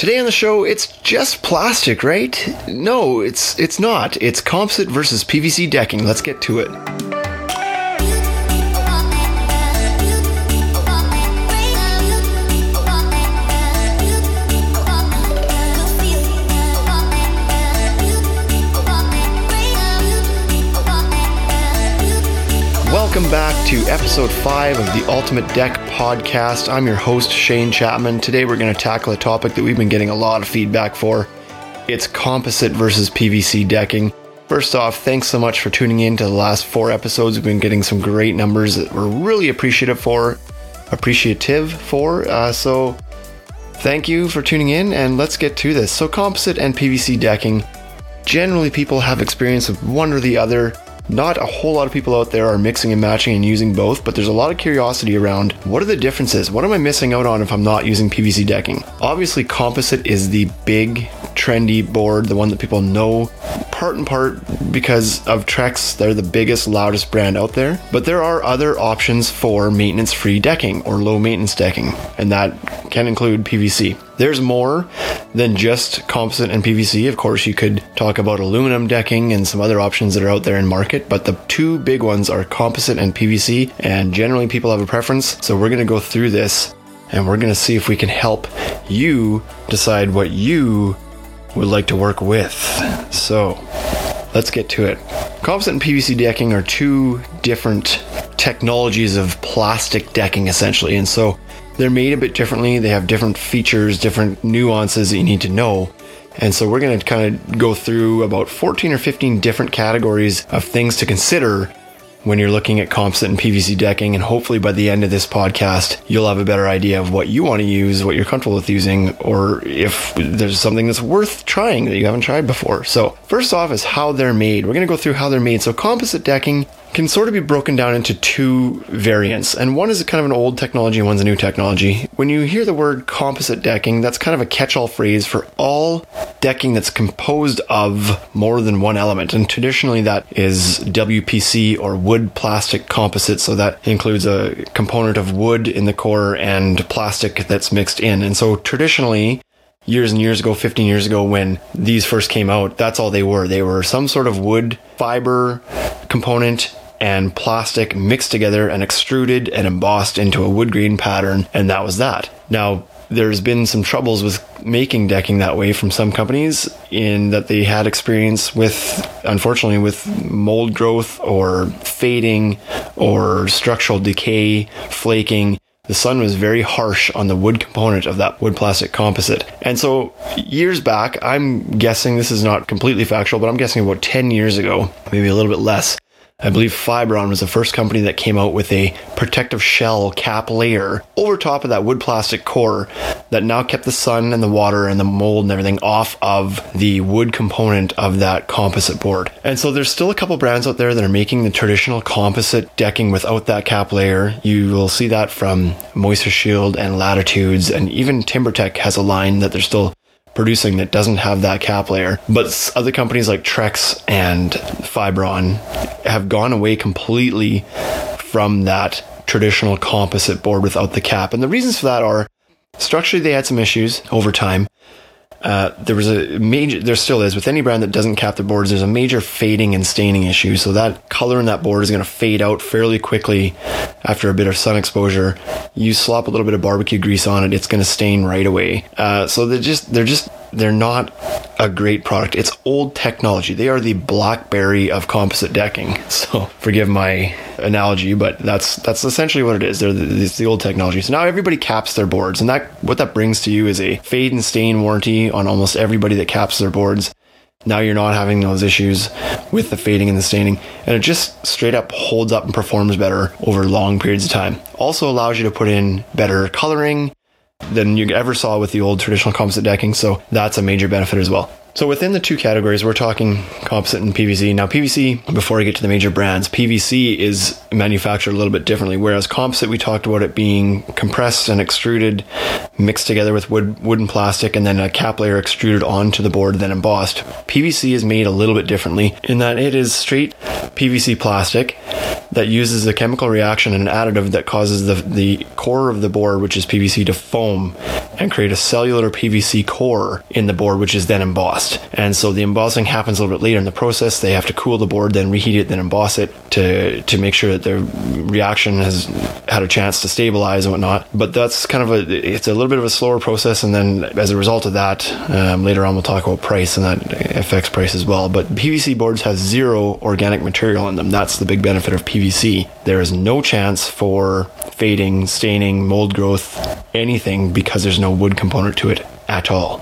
Today on the show, it's just plastic, right? No, it's it's not. It's composite versus PVC decking. Let's get to it. To episode 5 of the Ultimate Deck podcast. I'm your host, Shane Chapman. Today we're going to tackle a topic that we've been getting a lot of feedback for. It's composite versus PVC decking. First off, thanks so much for tuning in to the last four episodes. We've been getting some great numbers that we're really appreciative for, appreciative for. Uh, so thank you for tuning in and let's get to this. So composite and PVC decking. Generally, people have experience with one or the other. Not a whole lot of people out there are mixing and matching and using both, but there's a lot of curiosity around what are the differences? What am I missing out on if I'm not using PVC decking? Obviously, composite is the big, trendy board, the one that people know part and part because of Trex. They're the biggest, loudest brand out there. But there are other options for maintenance free decking or low maintenance decking, and that can include PVC. There's more than just composite and PVC. Of course, you could talk about aluminum decking and some other options that are out there in market, but the two big ones are composite and PVC, and generally people have a preference. So we're going to go through this and we're going to see if we can help you decide what you would like to work with. So let's get to it. Composite and PVC decking are two different technologies of plastic decking essentially, and so they're made a bit differently. They have different features, different nuances that you need to know. And so we're going to kind of go through about 14 or 15 different categories of things to consider when you're looking at composite and PVC decking. And hopefully by the end of this podcast, you'll have a better idea of what you want to use, what you're comfortable with using, or if there's something that's worth trying that you haven't tried before. So first off is how they're made. We're going to go through how they're made. So composite decking can sort of be broken down into two variants, and one is kind of an old technology and one's a new technology. When you hear the word composite decking, that's kind of a catch all phrase for all decking that's composed of more than one element, and traditionally that is WPC or wood plastic composite, so that includes a component of wood in the core and plastic that's mixed in. And so traditionally, years and years ago, 15 years ago, when these first came out, that's all they were. They were some sort of wood fiber component and plastic mixed together and extruded and embossed into a wood grain pattern, and that was that. Now, there's been some troubles with making decking that way from some companies in that they had experience with unfortunately with mold growth or fading or structural decay flaking the sun was very harsh on the wood component of that wood plastic composite. And so, years back, I'm guessing this is not completely factual, but I'm guessing about 10 years ago, maybe a little bit less, I believe Fiberon was the first company that came out with a protective shell cap layer over top of that wood plastic core that now kept the sun and the water and the mold and everything off of the wood component of that composite board. And so there's still a couple brands out there that are making the traditional composite decking without that cap layer. You will see that from Moisture Shield and Latitudes and even TimberTech has a line that they're still producing that doesn't have that cap layer. But other companies like Trex and Fiberon have gone away completely from that traditional composite board without the cap. And the reasons for that are structurally they had some issues over time. Uh, there was a major, there still is with any brand that doesn't cap the boards. There's a major fading and staining issue. So that color in that board is going to fade out fairly quickly after a bit of sun exposure. You slop a little bit of barbecue grease on it, it's going to stain right away. Uh, so they're just, they're just, they're not a great product. It's old technology. They are the BlackBerry of composite decking. So forgive my analogy, but that's that's essentially what it is. They're the, it's the old technology. So now everybody caps their boards, and that what that brings to you is a fade and stain warranty on almost everybody that caps their boards. Now you're not having those issues with the fading and the staining, and it just straight up holds up and performs better over long periods of time. Also allows you to put in better coloring than you ever saw with the old traditional composite decking, so that's a major benefit as well. So within the two categories, we're talking composite and PVC. Now, PVC, before I get to the major brands, PVC is manufactured a little bit differently. Whereas composite, we talked about it being compressed and extruded, mixed together with wood, wood and plastic, and then a cap layer extruded onto the board, then embossed. PVC is made a little bit differently in that it is straight PVC plastic that uses a chemical reaction and an additive that causes the, the core of the board, which is PVC, to foam and create a cellular PVC core in the board, which is then embossed. And so the embossing happens a little bit later in the process. They have to cool the board, then reheat it, then emboss it to to make sure that their reaction has had a chance to stabilize and whatnot. But that's kind of a it's a little bit of a slower process. And then as a result of that, um, later on we'll talk about price and that affects price as well. But PVC boards have zero organic material in them. That's the big benefit of PVC. There is no chance for fading, staining, mold growth, anything because there's no wood component to it at all.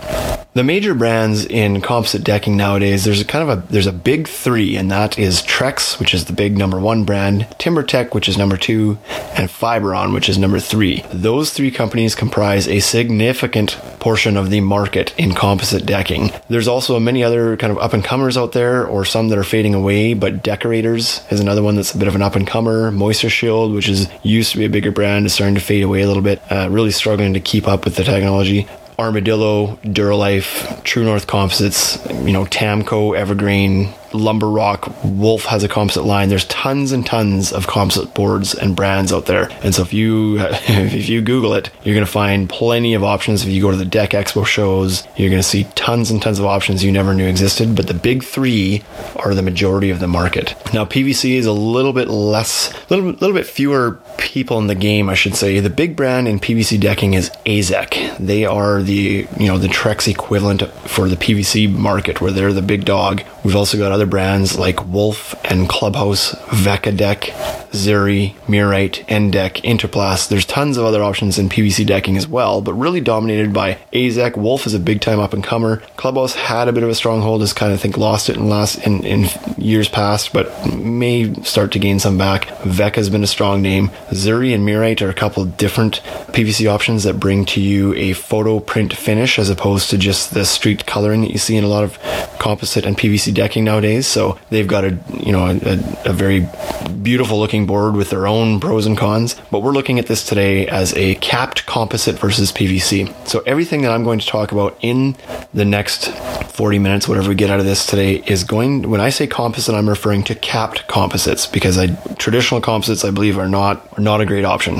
The major brands in composite decking nowadays, there's a kind of a there's a big three, and that is Trex, which is the big number one brand, TimberTech, which is number two, and Fiberon, which is number three. Those three companies comprise a significant portion of the market in composite decking. There's also many other kind of up and comers out there, or some that are fading away, but Deckorators is another one that's a bit of an up and comer. Moisture Shield, which is used to be a bigger brand, is starting to fade away a little bit, uh, really struggling to keep up with the technology. Armadillo, Duralife, True North Composites, you know, Tamko, Evergrain, Lumber Rock, Wolf has a composite line. There's tons and tons of composite boards and brands out there. And so if you if you Google it, you're going to find plenty of options. If you go to the Deck Expo shows, you're going to see tons and tons of options you never knew existed. But the big three are the majority of the market. Now PVC is a little bit less, a little, little bit fewer people in the game, I should say. The big brand in PVC decking is Azek. They are the you know the Trex equivalent for the PVC market, where they're the big dog. We've also got other brands like Wolf and Clubhouse, Vekadeck, Zuri, Murite, Endec, Interplast. There's tons of other options in PVC decking as well, but really dominated by Azek. Wolf is a big time up and comer. Clubhouse had a bit of a stronghold, has kind of think lost it in last in, in years past, but may start to gain some back. Vec has been a strong name. Zuri and Murite are a couple different PVC options that bring to you a photo print finish as opposed to just the street coloring that you see in a lot of composite and PVC decking nowadays. So they've got a you know a, a very beautiful looking board with their own pros and cons. But we're looking at this today as a capped composite versus PVC. So everything that I'm going to talk about in the next 40 minutes, whatever we get out of this today, is going. When I say composite, I'm referring to capped composites because I, traditional composites, I believe, are not are not a great option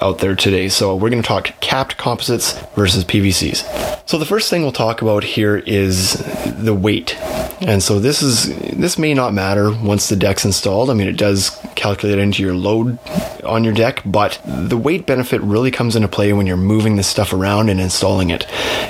out there today. So we're going to talk capped composites versus PVCs. So the first thing we'll talk about here is the weight. And so this is this may not matter once the deck's installed. I mean, it does calculate into your load on your deck, but the weight benefit really comes into play when you're moving this stuff around and installing it.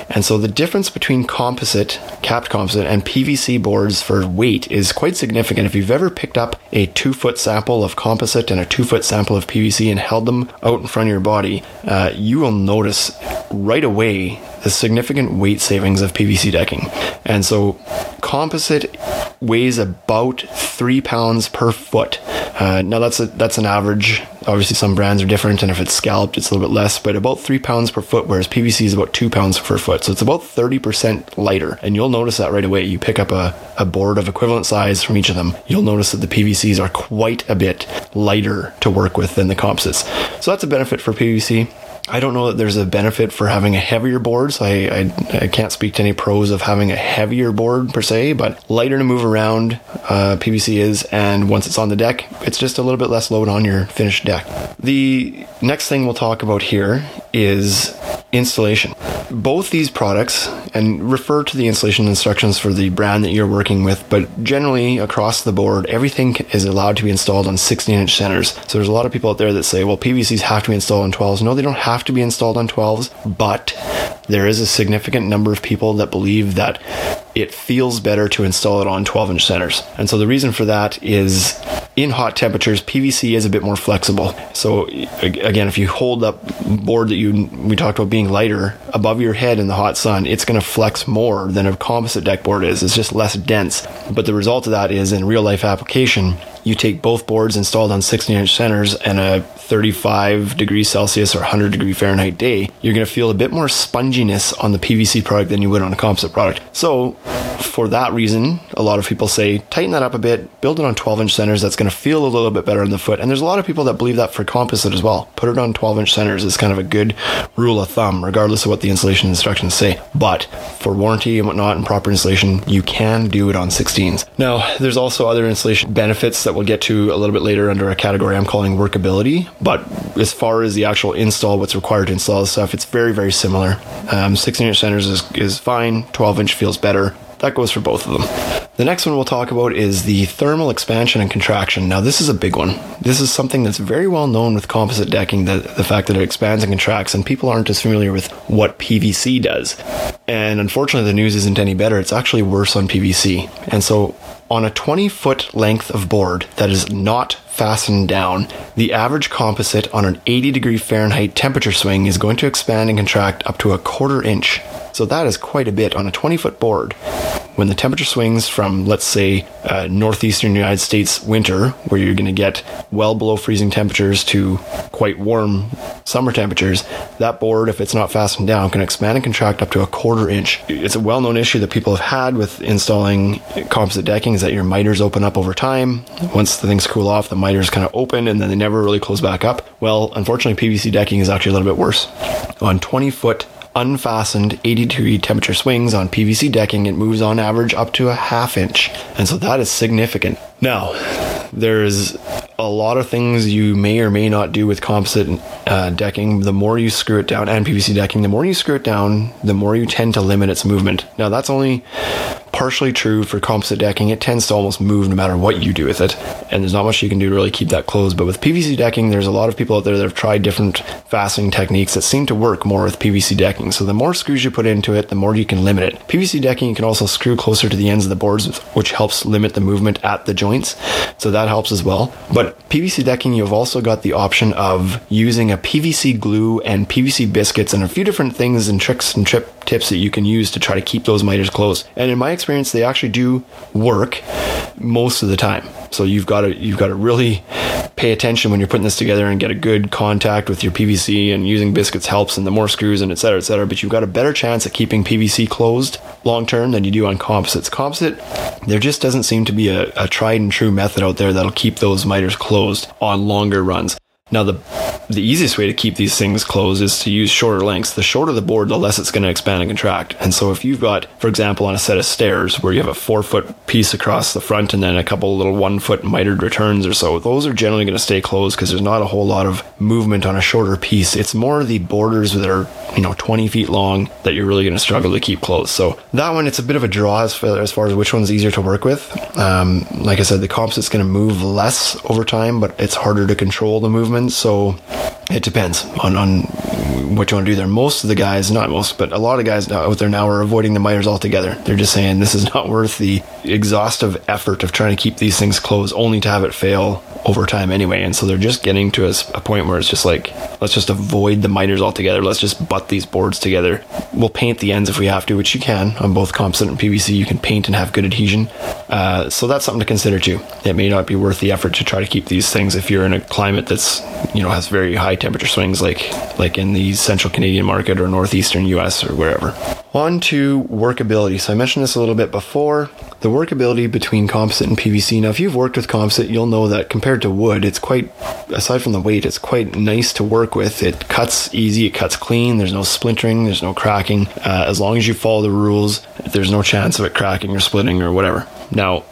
And so the difference between composite, capped composite, and PVC boards for weight is quite significant. If you've ever picked up a two foot sample of composite and a two foot sample of PVC and held them out in front of your body, uh, you will notice right away the significant weight savings of PVC decking. And so composite weighs about three pounds per foot. Uh, now that's a, that's an average. Obviously, some brands are different, and if it's scalloped, it's a little bit less. But about three pounds per foot, whereas PVC is about two pounds per foot. So it's about thirty percent lighter, and you'll notice that right away. You pick up a, a board of equivalent size from each of them, you'll notice that the PVCs are quite a bit lighter to work with than the composites. So that's a benefit for PVC. I don't know that there's a benefit for having a heavier board, so I, I, I, can't speak to any pros of having a heavier board per se, but lighter to move around, uh, PVC is, and once it's on the deck, it's just a little bit less load on your finished deck. The next thing we'll talk about here is installation. Both these products, and refer to the installation instructions for the brand that you're working with, but generally across the board, everything is allowed to be installed on 16 inch centers. So there's a lot of people out there that say, well, PVCs have to be installed on 12s. No, they don't have to be installed on 12s, but there is a significant number of people that believe that it feels better to install it on 12 inch centers. And so the reason for that is in hot temperatures, PVC is a bit more flexible. So again, if you hold up board that you we talked about being lighter above your head in the hot sun, it's going to flex more than a composite deck board is. It's just less dense. But the result of that is in real life application, you take both boards installed on 16 inch centers and a 35 degrees Celsius or 100 degree Fahrenheit day, you're going to feel a bit more sponginess on the PVC product than you would on a composite product. So, for that reason, a lot of people say tighten that up a bit, build it on 12 inch centers. That's going to feel a little bit better on the foot. And there's a lot of people that believe that for composite as well. Put it on 12 inch centers is kind of a good rule of thumb, regardless of what the installation instructions say. But for warranty and whatnot and proper installation, you can do it on 16s. Now, there's also other installation benefits that we'll get to a little bit later under a category I'm calling workability. But as far as the actual install, what's required to install this stuff, it's very, very similar. Um, 16 inch centers is, is fine, 12 inch feels better. That goes for both of them. The next one we'll talk about is the thermal expansion and contraction. Now, this is a big one. This is something that's very well known with composite decking, the, the fact that it expands and contracts, and people aren't as familiar with what PVC does. And unfortunately, the news isn't any better. It's actually worse on PVC. And so, on a 20 foot length of board that is not fastened down, the average composite on an 80 degree Fahrenheit temperature swing is going to expand and contract up to a quarter inch. So that is quite a bit on a 20 foot board. When the temperature swings from, let's say, uh, northeastern United States winter, where you're going to get well below freezing temperatures, to quite warm summer temperatures, that board, if it's not fastened down, can expand and contract up to a quarter inch. It's a well known issue that people have had with installing composite decking is that your miters open up over time. Once the things cool off, the miters kind of open and then they never really close back up. Well, unfortunately, PVC decking is actually a little bit worse. On 20 foot unfastened 80 degree temperature swings on PVC decking, it moves on average up to a half inch. And so that is significant. Now, there's a lot of things you may or may not do with composite uh, decking. The more you screw it down, and PVC decking, the more you screw it down, the more you tend to limit its movement. Now, that's only partially true for composite decking. It tends to almost move no matter what you do with it, and there's not much you can do to really keep that closed. But with PVC decking, there's a lot of people out there that have tried different fastening techniques that seem to work more with PVC decking. So the more screws you put into it, the more you can limit it. PVC decking, you can also screw closer to the ends of the boards, which helps limit the movement at the joints. So that helps as well. But PVC decking, you've also got the option of using a PVC glue and PVC biscuits and a few different things and tricks and trip tips that you can use to try to keep those miters closed. And in my experience, they actually do work most of the time. So you've got to you've got to really pay attention when you're putting this together and get a good contact with your PVC and using biscuits helps and the more screws and et cetera, et cetera. But you've got a better chance at keeping PVC closed long term than you do on composites. Composite, there just doesn't seem to be a, a tried and true method out there that'll keep those miters closed on longer runs. Now, the the easiest way to keep these things closed is to use shorter lengths. The shorter the board, the less it's going to expand and contract. And so, if you've got, for example, on a set of stairs where you have a four foot piece across the front and then a couple little one foot mitered returns or so, those are generally going to stay closed because there's not a whole lot of movement on a shorter piece. It's more the borders that are, you know, 20 feet long that you're really going to struggle to keep closed. So, that one, it's a bit of a draw as far as, far as which one's easier to work with. Um, like I said, the composite's going to move less over time, but it's harder to control the movement. So, it depends on, on what you want to do there. Most of the guys, not most, but a lot of guys out there now are avoiding the miters altogether. They're just saying this is not worth the exhaustive effort of trying to keep these things closed only to have it fail over time anyway. And so they're just getting to a, a point where it's just like, let's just avoid the miters altogether. Let's just butt these boards together. We'll paint the ends if we have to, which you can on both composite and PVC. You can paint and have good adhesion. Uh, so that's something to consider too. It may not be worth the effort to try to keep these things if you're in a climate that's, you know, has very high temperature swings like, like in the central Canadian market or northeastern US or wherever. On to workability. So I mentioned this a little bit before. The workability between composite and PVC. Now, if you've worked with composite, you'll know that compared to wood, it's quite, aside from the weight, it's quite nice to work with. It cuts easy, it cuts clean, there's no splintering, there's no cracking. Uh, as long as you follow the rules, there's no chance of it cracking or splitting or whatever. Now,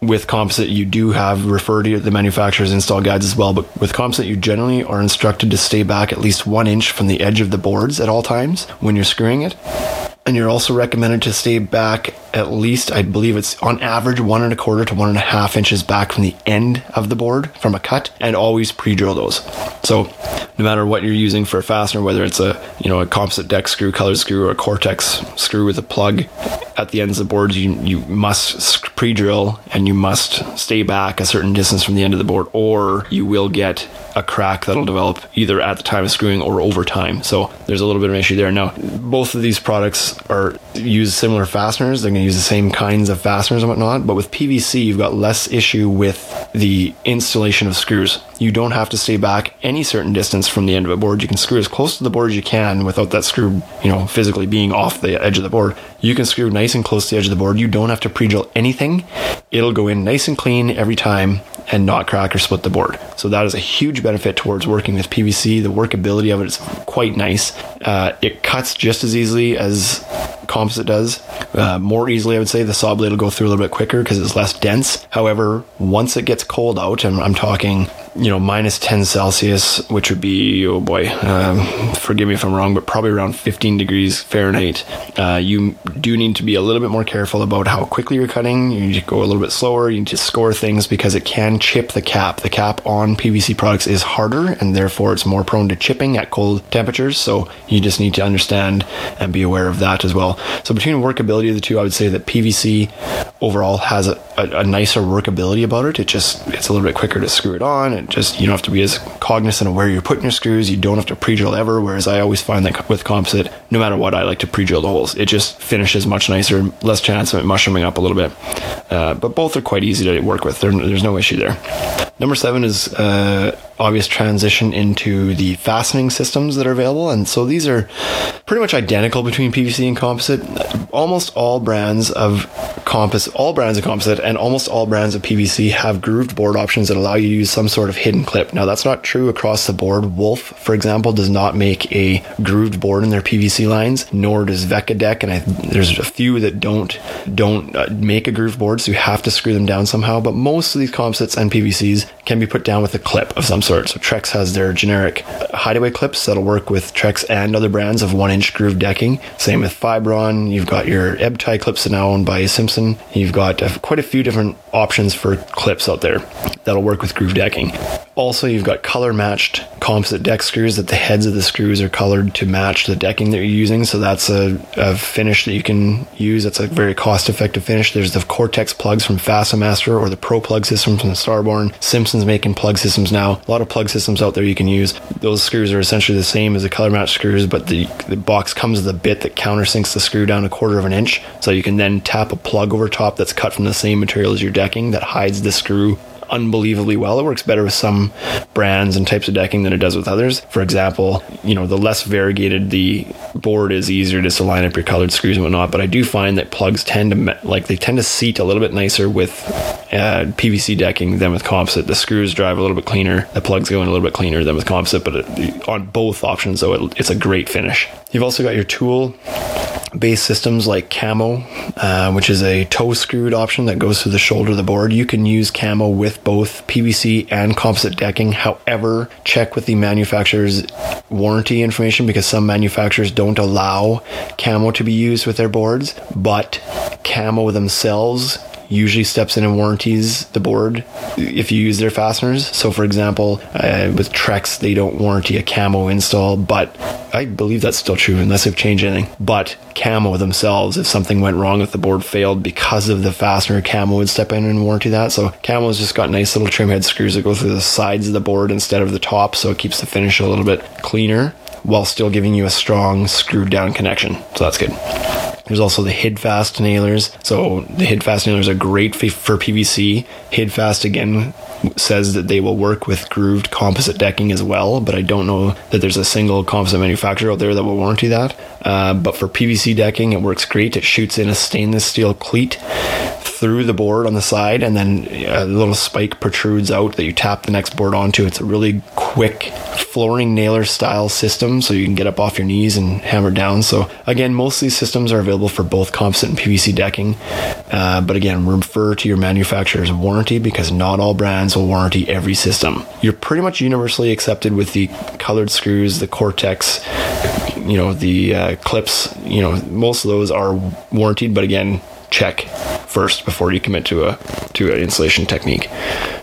with composite, you do have refer to the manufacturer's install guides as well, but with composite, you generally are instructed to stay back at least one inch from the edge of the boards at all times when you're screwing it. And you're also recommended to stay back at least, I believe it's on average one and a quarter to one and a half inches back from the end of the board from a cut, and always pre-drill those. So, no matter what you're using for a fastener, whether it's a you know a composite deck screw, colored screw, or a Cortex screw with a plug at the ends of the boards, you you must pre-drill and you must stay back a certain distance from the end of the board, or you will get a crack that'll develop either at the time of screwing or over time. So there's a little bit of an issue there. Now, both of these products are use similar fasteners. They're going to use the same kinds of fasteners and whatnot. But with PVC, you've got less issue with the installation of screws. you don't have to stay back any certain distance from the end of a board. You can screw as close to the board as you can without that screw, you know, physically being off the edge of the board. You can screw nice and close to the edge of the board. You don't have to pre-drill anything. It'll go in nice and clean every time and not crack or split the board. So that is a huge benefit towards working with PVC. The workability of it is quite nice. Uh, it cuts just as easily as composite does. Uh, more easily, I would say the saw blade will go through a little bit quicker because it's less dense. However, once it gets cold out, and I'm talking, you know, minus 10 Celsius, which would be, oh boy, um, forgive me if I'm wrong, but probably around 15 degrees Fahrenheit, uh, you do need to be a little bit more careful about how quickly you're cutting. You need to go a little bit slower. You need to score things because it can chip the cap. The cap on PVC products is harder and therefore it's more prone to chipping at cold temperatures. So you just need to understand and be aware of that as well. So between workability of the two, I would say that PVC overall has a, a, a, nicer workability about it. It just it's a little bit quicker to screw it on. It just you don't have to be as cognizant of where you're putting your screws. You don't have to pre-drill ever. Whereas I always find that with composite, no matter what, I like to pre-drill the holes. It just finishes much nicer, less chance of it mushrooming up a little bit. Uh, but both are quite easy to work with. There, there's no issue there. Number seven is uh, obvious transition into the fastening systems that are available. And so these are pretty much identical between PVC and composite. Almost all brands of composite, all brands of composite, and almost all brands of PVC have grooved board options that allow you to use some sort of hidden clip. Now, that's not true across the board. Wolf, for example, does not make a grooved board in their PVC lines, nor does Vekadeck, and I, there's a few that don't don't uh, make a grooved board, so you have to screw them down somehow. But most of these composites and PVCs can be put down with a clip of some sort. So Trex has their generic hideaway clips that'll work with Trex and other brands of one inch groove decking. Same with Fiberon. You've got your EB-TY clips now owned by Simpson. You've got quite a few different options for clips out there that'll work with groove decking. Also, you've got color matched composite deck screws that the heads of the screws are colored to match the decking that you're using. So that's a, a finish that you can use. That's a very cost effective finish. There's the Cortex plugs from FastenMaster or the Pro plug system from the Starborn. Simpson's making plug systems now. A lot of plug systems out there you can use. Those screws are essentially the same as the color match screws, but the, the box comes with a bit that countersinks the screw down a quarter of an inch. So you can then tap a plug over top that's cut from the same material as your decking that hides the screw unbelievably well. It works better with some brands and types of decking than it does with others. For example, you know, the less variegated the board is, easier just to line up your colored screws and whatnot. But I do find that plugs tend to like they tend to seat a little bit nicer with uh, PVC decking than with composite. The screws drive a little bit cleaner. The plugs go in a little bit cleaner than with composite. But it, on both options, though, it, it's a great finish. You've also got your tool based systems like Camo, uh, which is a toe screwed option that goes through the shoulder of the board. You can use Camo with both PVC and composite decking. However, check with the manufacturer's warranty information because some manufacturers don't allow Camo to be used with their boards, but Camo themselves usually steps in and warranties the board if you use their fasteners. So, for example, uh, with Trex, they don't warranty a camo install, but I believe that's still true unless they've changed anything. But camo themselves, if something went wrong, if the board failed because of the fastener, camo would step in and warranty that. So, camo's just got nice little trim head screws that go through the sides of the board instead of the top, so it keeps the finish a little bit cleaner while still giving you a strong screwed down connection. So, that's good. There's also the HID fast nailers. So the HID fast nailers are great for PVC. HID fast again says that they will work with grooved composite decking as well, but I don't know that there's a single composite manufacturer out there that will warranty that. Uh, but for PVC decking, it works great. It shoots in a stainless steel cleat through the board on the side, and then a little spike protrudes out that you tap the next board onto. It's a really quick flooring nailer style system, so you can get up off your knees and hammer down. So again, most of these systems are available for both composite and PVC decking. Uh, but again, refer to your manufacturer's warranty because not all brands will warranty every system. You're pretty much universally accepted with the colored screws, the Cortex, you know, the uh, clips. You know, most of those are warranted, but again, check first before you commit to a to an insulation technique.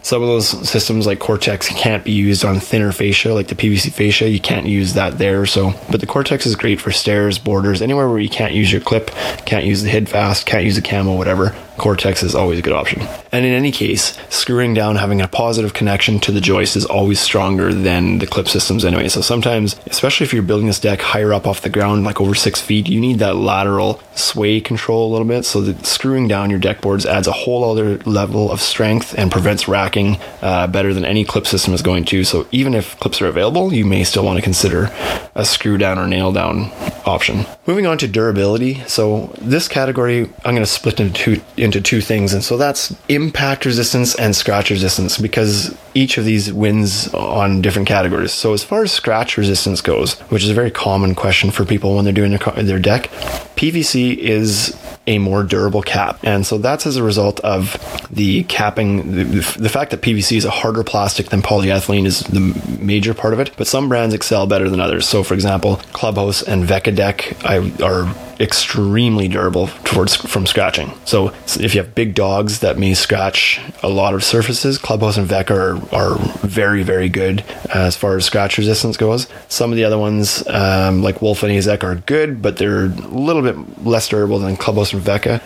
Some of those systems like Cortex can't be used on thinner fascia, like the PVC fascia. You can't use that there. So, but the Cortex is great for stairs, borders, anywhere where you can't use your clip, can't use the HidFast, can't use the camo, whatever. Cortex is always a good option. And in any case, screwing down, having a positive connection to the joist is always stronger than the clip systems anyway. So sometimes, especially if you're building this deck higher up off the ground, like over six feet, you need that lateral sway control a little bit. So that screwing down your deck boards adds a whole other level of strength and prevents racking uh, better than any clip system is going to. So even if clips are available, you may still want to consider a screw down or nail down option. Moving on to durability. So this category I'm going to split into two, into two things, and so that's impact resistance and scratch resistance because each of these wins on different categories. So as far as scratch resistance goes, which is a very common question for people when they're doing their, their deck, PVC is a more durable cap. And so that's as a result of the capping. The, the, fact that PVC is a harder plastic than polyethylene is the major part of it, but some brands excel better than others. So, for example, Clubhouse and Vekadeck are extremely durable towards from scratching. So if you have big dogs that may scratch a lot of surfaces, Clubhouse and Vec are, are very, very good as far as scratch resistance goes. Some of the other ones, um, like Wolf and Azek, are good, but they're a little bit less durable than Clubhouse and Vecca.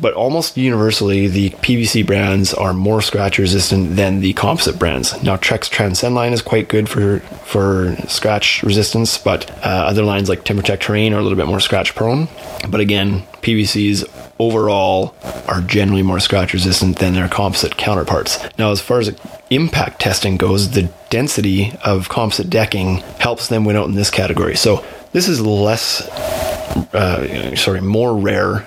But almost universally, the PVC brands are more scratch resistant than the composite brands. Now, Trex Transcend line is quite good for, for scratch resistance, but uh, other lines like TimberTech Terrain are a little bit more scratch prone. But again, PVCs overall are generally more scratch resistant than their composite counterparts. Now, as far as impact testing goes, the density of composite decking helps them win out in this category. So this is less, uh, sorry, more rare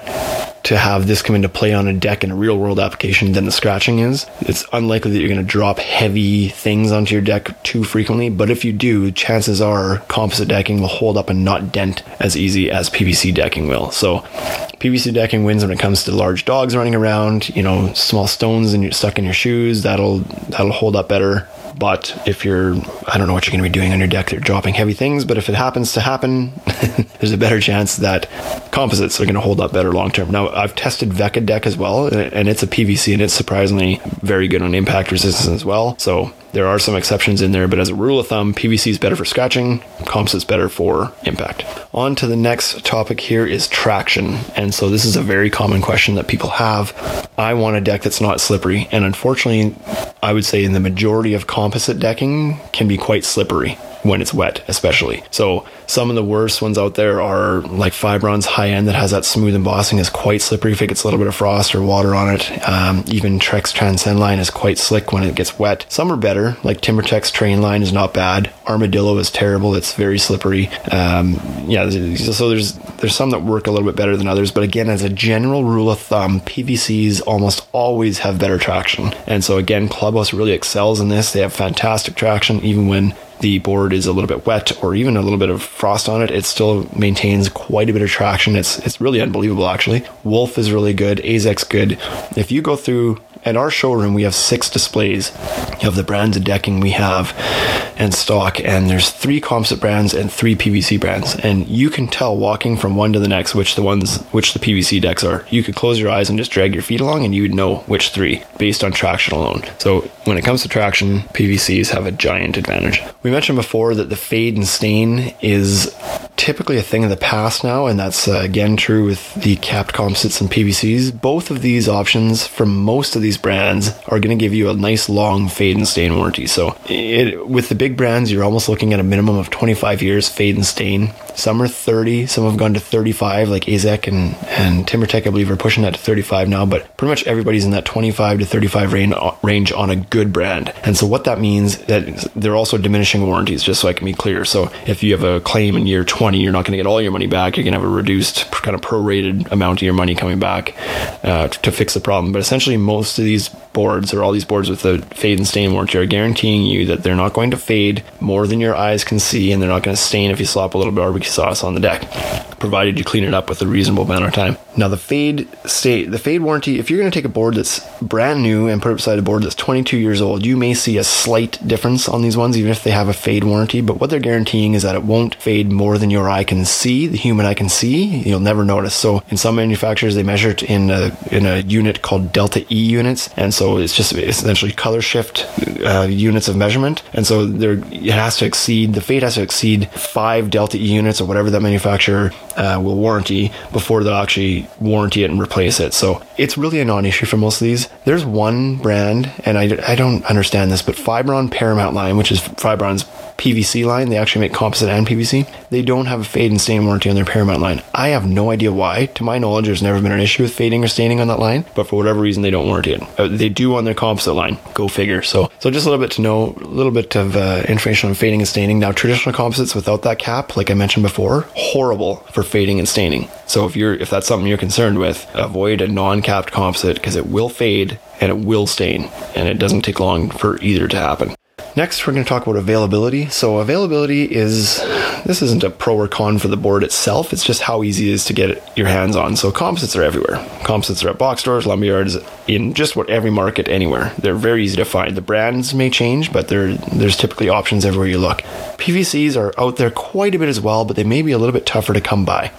to have this come into play on a deck in a real world application than the scratching is. It's unlikely that you're going to drop heavy things onto your deck too frequently, but if you do, chances are composite decking will hold up and not dent as easy as PVC decking will. So PVC decking wins when it comes to large dogs running around, you know, small stones and you're stuck in your shoes, that'll that'll hold up better. But if you're, I don't know what you're going to be doing on your deck, they're dropping heavy things. But if it happens to happen, there's a better chance that composites are going to hold up better long term. Now, I've tested Vekadeck as well, and it's a PVC, and it's surprisingly very good on impact resistance as well. So there are some exceptions in there, but as a rule of thumb, PVC is better for scratching, composite's better for impact. On to the next topic here is traction. And so this is a very common question that people have. I want a deck that's not slippery, and unfortunately, I would say in the majority of composite decking can be quite slippery when it's wet, especially. So some of the worst ones out there are like Fiberon's high end that has that smooth embossing is quite slippery if it gets a little bit of frost or water on it. Um, even Trex Transcend line is quite slick when it gets wet. Some are better, like TimberTech's Terrain line is not bad. Armadillo is terrible; it's very slippery. Um, yeah, so there's there's some that work a little bit better than others, but again, as a general rule of thumb, PVCs almost always have better traction. And so again, Clubhouse really excels in this. They have fantastic traction even when the board is a little bit wet or even a little bit of frost on it, it still maintains quite a bit of traction. It's it's really unbelievable actually. Wolf is really good, Azek's good. If you go through at our showroom, we have six displays of the brands of decking we have and stock, and there's three composite brands and three PVC brands, and you can tell walking from one to the next which the ones which the PVC decks are. You could close your eyes and just drag your feet along, and you would know which three based on traction alone. So when it comes to traction, PVCs have a giant advantage. We mentioned before that the fade and stain is typically a thing of the past now, and that's uh, again true with the capped composites and PVCs. Both of these options from most of these brands are going to give you a nice long fade and stain warranty. So it, with the big brands, you're almost looking at a minimum of 25 years fade and stain. Some are 30, some have gone to 35, like Azek and, and TimberTech, I believe, are pushing that to 35 now, but pretty much everybody's in that 25 to 35 range, range on a good brand. And so what that means that they're also diminishing warranties, just so I can be clear. So if you have a claim in year 20, you're not going to get all your money back. You're going to have a reduced, kind of prorated amount of your money coming back uh, to fix the problem. But essentially, most of these boards or all these boards with the fade and stain warranty are guaranteeing you that they're not going to fade more than your eyes can see and they're not going to stain if you slop a little sauce on the deck, provided you clean it up with a reasonable amount of time. Now the fade state the fade warranty, if you're going to take a board that's brand new and put it beside a board that's 22 years old, you may see a slight difference on these ones, even if they have a fade warranty. But what they're guaranteeing is that it won't fade more than your eye can see, the human eye can see. You'll never notice. So in some manufacturers, they measure it in a in a unit called delta E units, and so it's just essentially color shift uh, units of measurement. And so there it has to exceed the fade has to exceed five delta E units or whatever that manufacturer uh, will warranty before they'll actually warranty it and replace it. So it's really a non-issue for most of these. There's one brand, and I, I don't understand this, but Fiberon Paramount line, which is Fiberon's PVC line, they actually make composite and PVC. They don't have a fade and stain warranty on their Paramount line. I have no idea why. To my knowledge, there's never been an issue with fading or staining on that line, but for whatever reason, they don't warranty it. Uh, they do on their composite line. Go figure. So, so just a little bit to know, a little bit of uh, information on fading and staining. Now, traditional composites without that cap, like I mentioned before, horrible for fading and staining. So if you're if that's something you're concerned with, avoid a non-capped composite because it will fade and it will stain, and it doesn't take long for either to happen. Next, we're going to talk about availability. So, availability is this isn't a pro or con for the board itself, it's just how easy it is to get your hands on. So, composites are everywhere. Composites are at box stores, lumberyards, in just what every market anywhere. They're very easy to find. The brands may change, but there's typically options everywhere you look. PVCs are out there quite a bit as well, but they may be a little bit tougher to come by.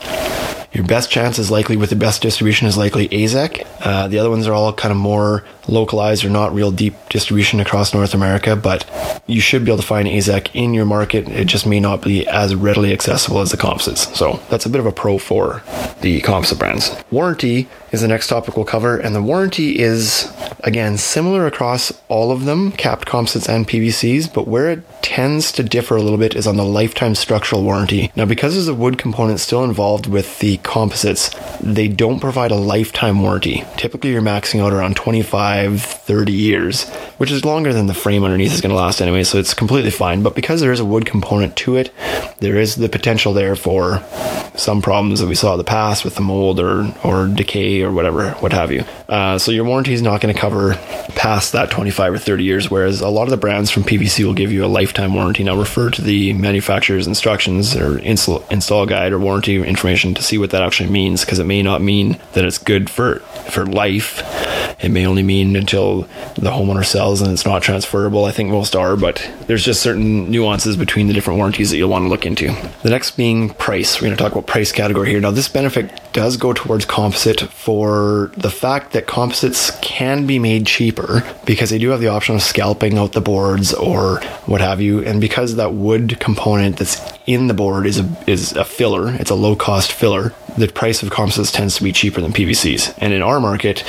Your best chance is likely with the best distribution is likely AZEK. Uh, the other ones are all kind of more localized or not real deep distribution across North America, but you should be able to find AZEK in your market. It just may not be as readily accessible as the composites. So that's a bit of a pro for the composite brands. Warranty is the next topic we'll cover, and the warranty is again similar across all of them, capped composites and PVCs, but where it tends to differ a little bit is on the lifetime structural warranty. Now, because there's a wood component still involved with the composites, they don't provide a lifetime warranty. Typically, you're maxing out around 25, 30 years, which is longer than the frame underneath is going to last anyway, so it's completely fine. But because there is a wood component to it, there is the potential there for some problems that we saw in the past with the mold or, or decay or whatever, what have you. Uh, so your warranty is not going to cover past that 25 or 30 years, whereas a lot of the brands from PVC will give you a lifetime warranty. Now refer to the manufacturer's instructions or install, install guide or warranty information to see what that actually means, because it may not mean that it's good for for life. It may only mean until the homeowner sells and it's not transferable. I think most are, but there's just certain nuances between the different warranties that you'll want to look into. The next being price. We're going to talk about price category here. Now, this benefit does go towards composite for the fact that composites can be made cheaper because they do have the option of scalping out the boards or what have you. And because that wood component that's in the board is a, is a filler, it's a low cost filler, the price of composites tends to be cheaper than PVCs. And in our market,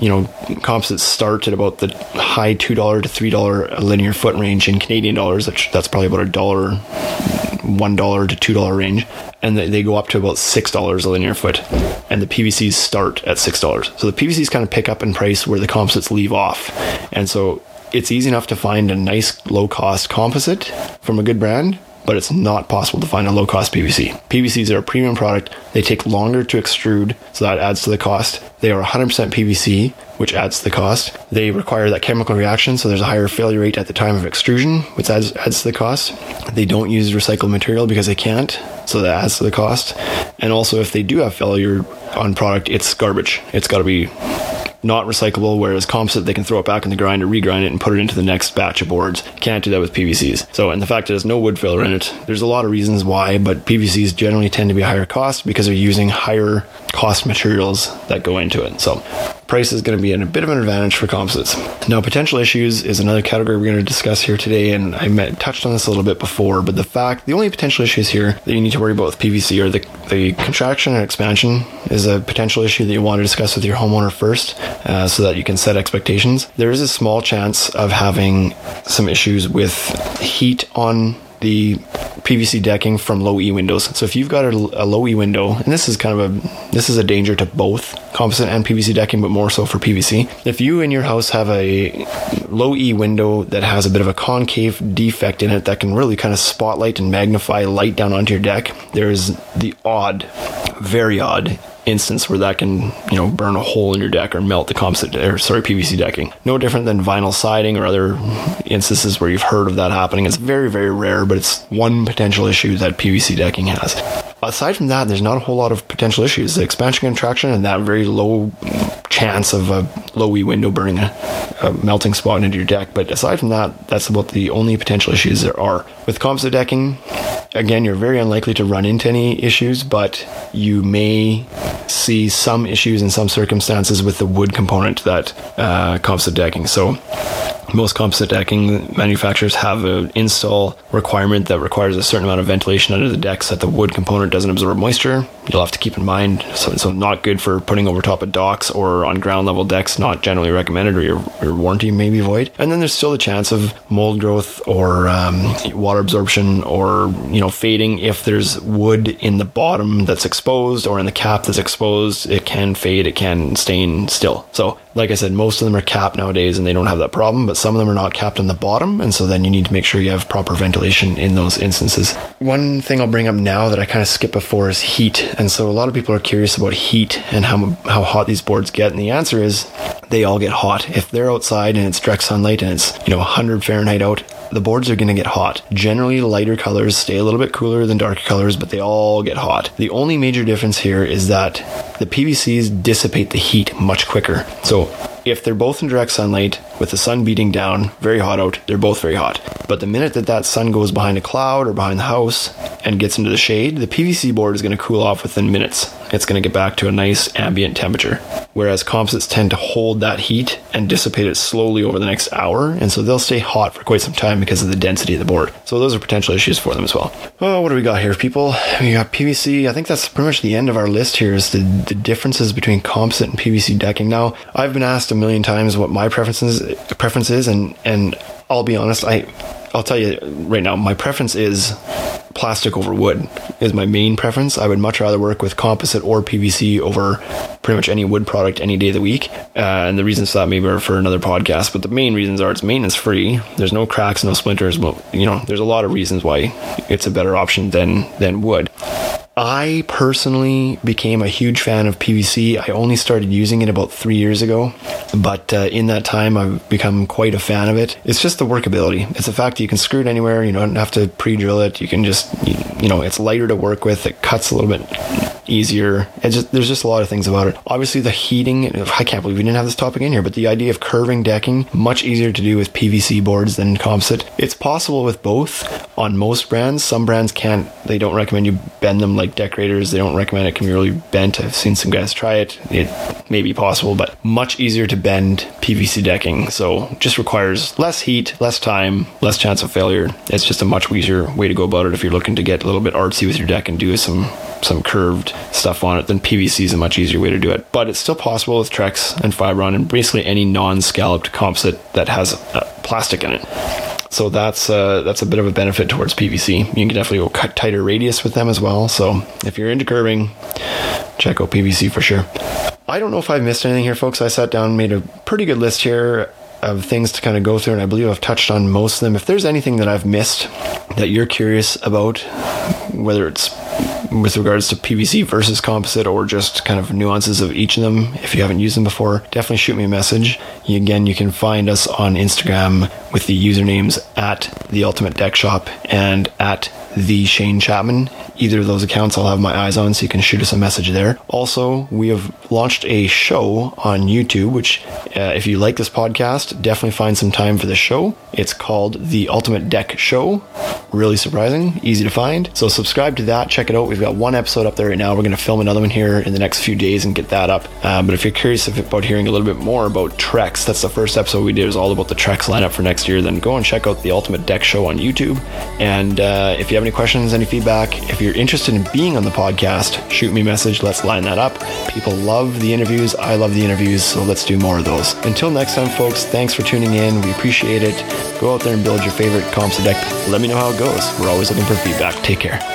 you know, composites start at about the high $2 to $3 linear foot range in Canadian dollars. That's probably about a dollar, $1 to $2 range. And they go up to about $6 a linear foot. And the PVCs start at $6. So the PVCs kind of pick up in price where the composites leave off. And so it's easy enough to find a nice low cost composite from a good brand but it's not possible to find a low cost PVC. PVCs are a premium product. They take longer to extrude, so that adds to the cost. They are 100% PVC, which adds to the cost. They require that chemical reaction, so there's a higher failure rate at the time of extrusion, which adds, adds to the cost. They don't use recycled material because they can't, so that adds to the cost. And also, if they do have failure on product, it's garbage. It's got to be not recyclable, whereas composite, they can throw it back in the grinder, regrind it, and put it into the next batch of boards. Can't do that with PVCs. So, and the fact that there's no wood filler in it, there's a lot of reasons why, but PVCs generally tend to be higher cost because they're using higher cost materials that go into it. So, price is going to be a bit of an advantage for composites. Now, potential issues is another category we're going to discuss here today, and I met, touched on this a little bit before, but the fact, the only potential issues here that you need to worry about with PVC are the, the contraction and expansion is a potential issue that you want to discuss with your homeowner first uh, so that you can set expectations. There is a small chance of having some issues with heat on the PVC decking from low E windows. So if you've got a, a, low E window, and this is kind of a this is a danger to both composite and PVC decking, but more so for PVC. If you in your house have a low E window that has a bit of a concave defect in it that can really kind of spotlight and magnify light down onto your deck, there is the odd, very odd instance where that can, you know, burn a hole in your deck or melt the composite or sorry, PVC decking. No different than vinyl siding or other instances where you've heard of that happening. It's very, very rare, but it's one potential issue that PVC decking has. Aside from that, there's not a whole lot of potential issues. The expansion contraction and that very low chance of a low E window burning a, a, melting spot into your deck. But aside from that, that's about the only potential issues there are. With composite decking, again, you're very unlikely to run into any issues, but you may see some issues in some circumstances with the wood component that uh, composite decking. So most composite decking manufacturers have an install requirement that requires a certain amount of ventilation under the deck so that the wood component doesn't absorb moisture. You'll have to keep in mind, so, so not good for putting over top of docks or on ground level decks, not generally recommended, or your, your warranty may be void. And then there's still the chance of mold growth or um, water absorption or you know fading if there's wood in the bottom that's exposed or in the cap that's exposed. It can fade, it can stain still. So like I said, most of them are capped nowadays and they don't have that problem, but some of them are not capped on the bottom. And so then you need to make sure you have proper ventilation in those instances. One thing I'll bring up now that I kind of skipped before is heat. And so a lot of people are curious about heat and how, how hot these boards get. And the answer is they all get hot. If they're outside and it's direct sunlight and it's, you know, 100 Fahrenheit out, the boards are going to get hot. Generally, lighter colors stay a little bit cooler than darker colors, but they all get hot. The only major difference here is that the PVCs dissipate the heat much quicker. So if they're both in direct sunlight with the sun beating down, very hot out, they're both very hot. But the minute that that sun goes behind a cloud or behind the house and gets into the shade, the PVC board is going to cool off within minutes. It's going to get back to a nice ambient temperature. Whereas composites tend to hold that heat and dissipate it slowly over the next hour, and so they'll stay hot for quite some time because of the density of the board. So those are potential issues for them as well. Oh, what do we got here, people? We got PVC. I think that's pretty much the end of our list here is the, the differences between composite and PVC decking. Now, I've been asked a million times what my preferences preference is, and and I'll be honest, I I'll tell you right now, my preference is plastic over wood is my main preference. I would much rather work with composite or PVC over pretty much any wood product any day of the week. Uh, and the reasons for that maybe are for another podcast, but the main reasons are it's maintenance free. There's no cracks, no splinters. You know, there's a lot of reasons why it's a better option than than wood. I personally became a huge fan of PVC. I only started using it about three years ago, but uh, in that time, I've become quite a fan of it. It's just the workability. It's the fact that you can screw it anywhere. You don't have to pre-drill it. You can just, you, know, it's lighter to work with. It cuts a little bit easier. Just, there's just a lot of things about it. Obviously, the heating. I can't believe we didn't have this topic in here, but the idea of curving decking much easier to do with PVC boards than composite. It's possible with both on most brands. Some brands can't. They don't recommend you bend them like like Deckorators. They don't recommend it can be really bent. I've seen some guys try it. It may be possible, but much easier to bend PVC decking. So just requires less heat, less time, less chance of failure. It's just a much easier way to go about it if you're looking to get a little bit artsy with your deck and do some some curved stuff on it, then PVC is a much easier way to do it. But it's still possible with Trex and Fiberon and basically any non-scalloped composite that has uh, plastic in it. So that's uh, that's a bit of a benefit towards PVC. You can definitely go cut tighter radius with them as well. So if you're into curving, check out PVC for sure. I don't know if I've missed anything here, folks. I sat down, made a pretty good list here of things to kind of go through, and I believe I've touched on most of them. If there's anything that I've missed that you're curious about, whether it's with regards to PVC versus composite or just kind of nuances of each of them. If you haven't used them before, definitely shoot me a message. Again, you can find us on Instagram with the usernames at the Ultimate Deck Shop and at the Shane Chapman. Either of those accounts I'll have my eyes on, so you can shoot us a message there. Also, we have launched a show on YouTube, which, uh, if you like this podcast, definitely find some time for the show. It's called The Ultimate Deck Show. Really surprising, easy to find. So subscribe to that, check it out. We've got one episode up there right now. We're going to film another one here in the next few days and get that up. Uh, but if you're curious about hearing a little bit more about Trex, that's the first episode we did. is all about the Trex lineup for next year. Then go and check out The Ultimate Deck Show on YouTube. And uh, if you have any questions, any feedback, if you're interested in being on the podcast, shoot me a message. Let's line that up. People love the interviews. I love the interviews. So let's do more of those. Until next time, folks, thanks for tuning in. We appreciate it. Go out there and build your favorite comps deck. Let me know how it goes. We're always looking for feedback. Take care.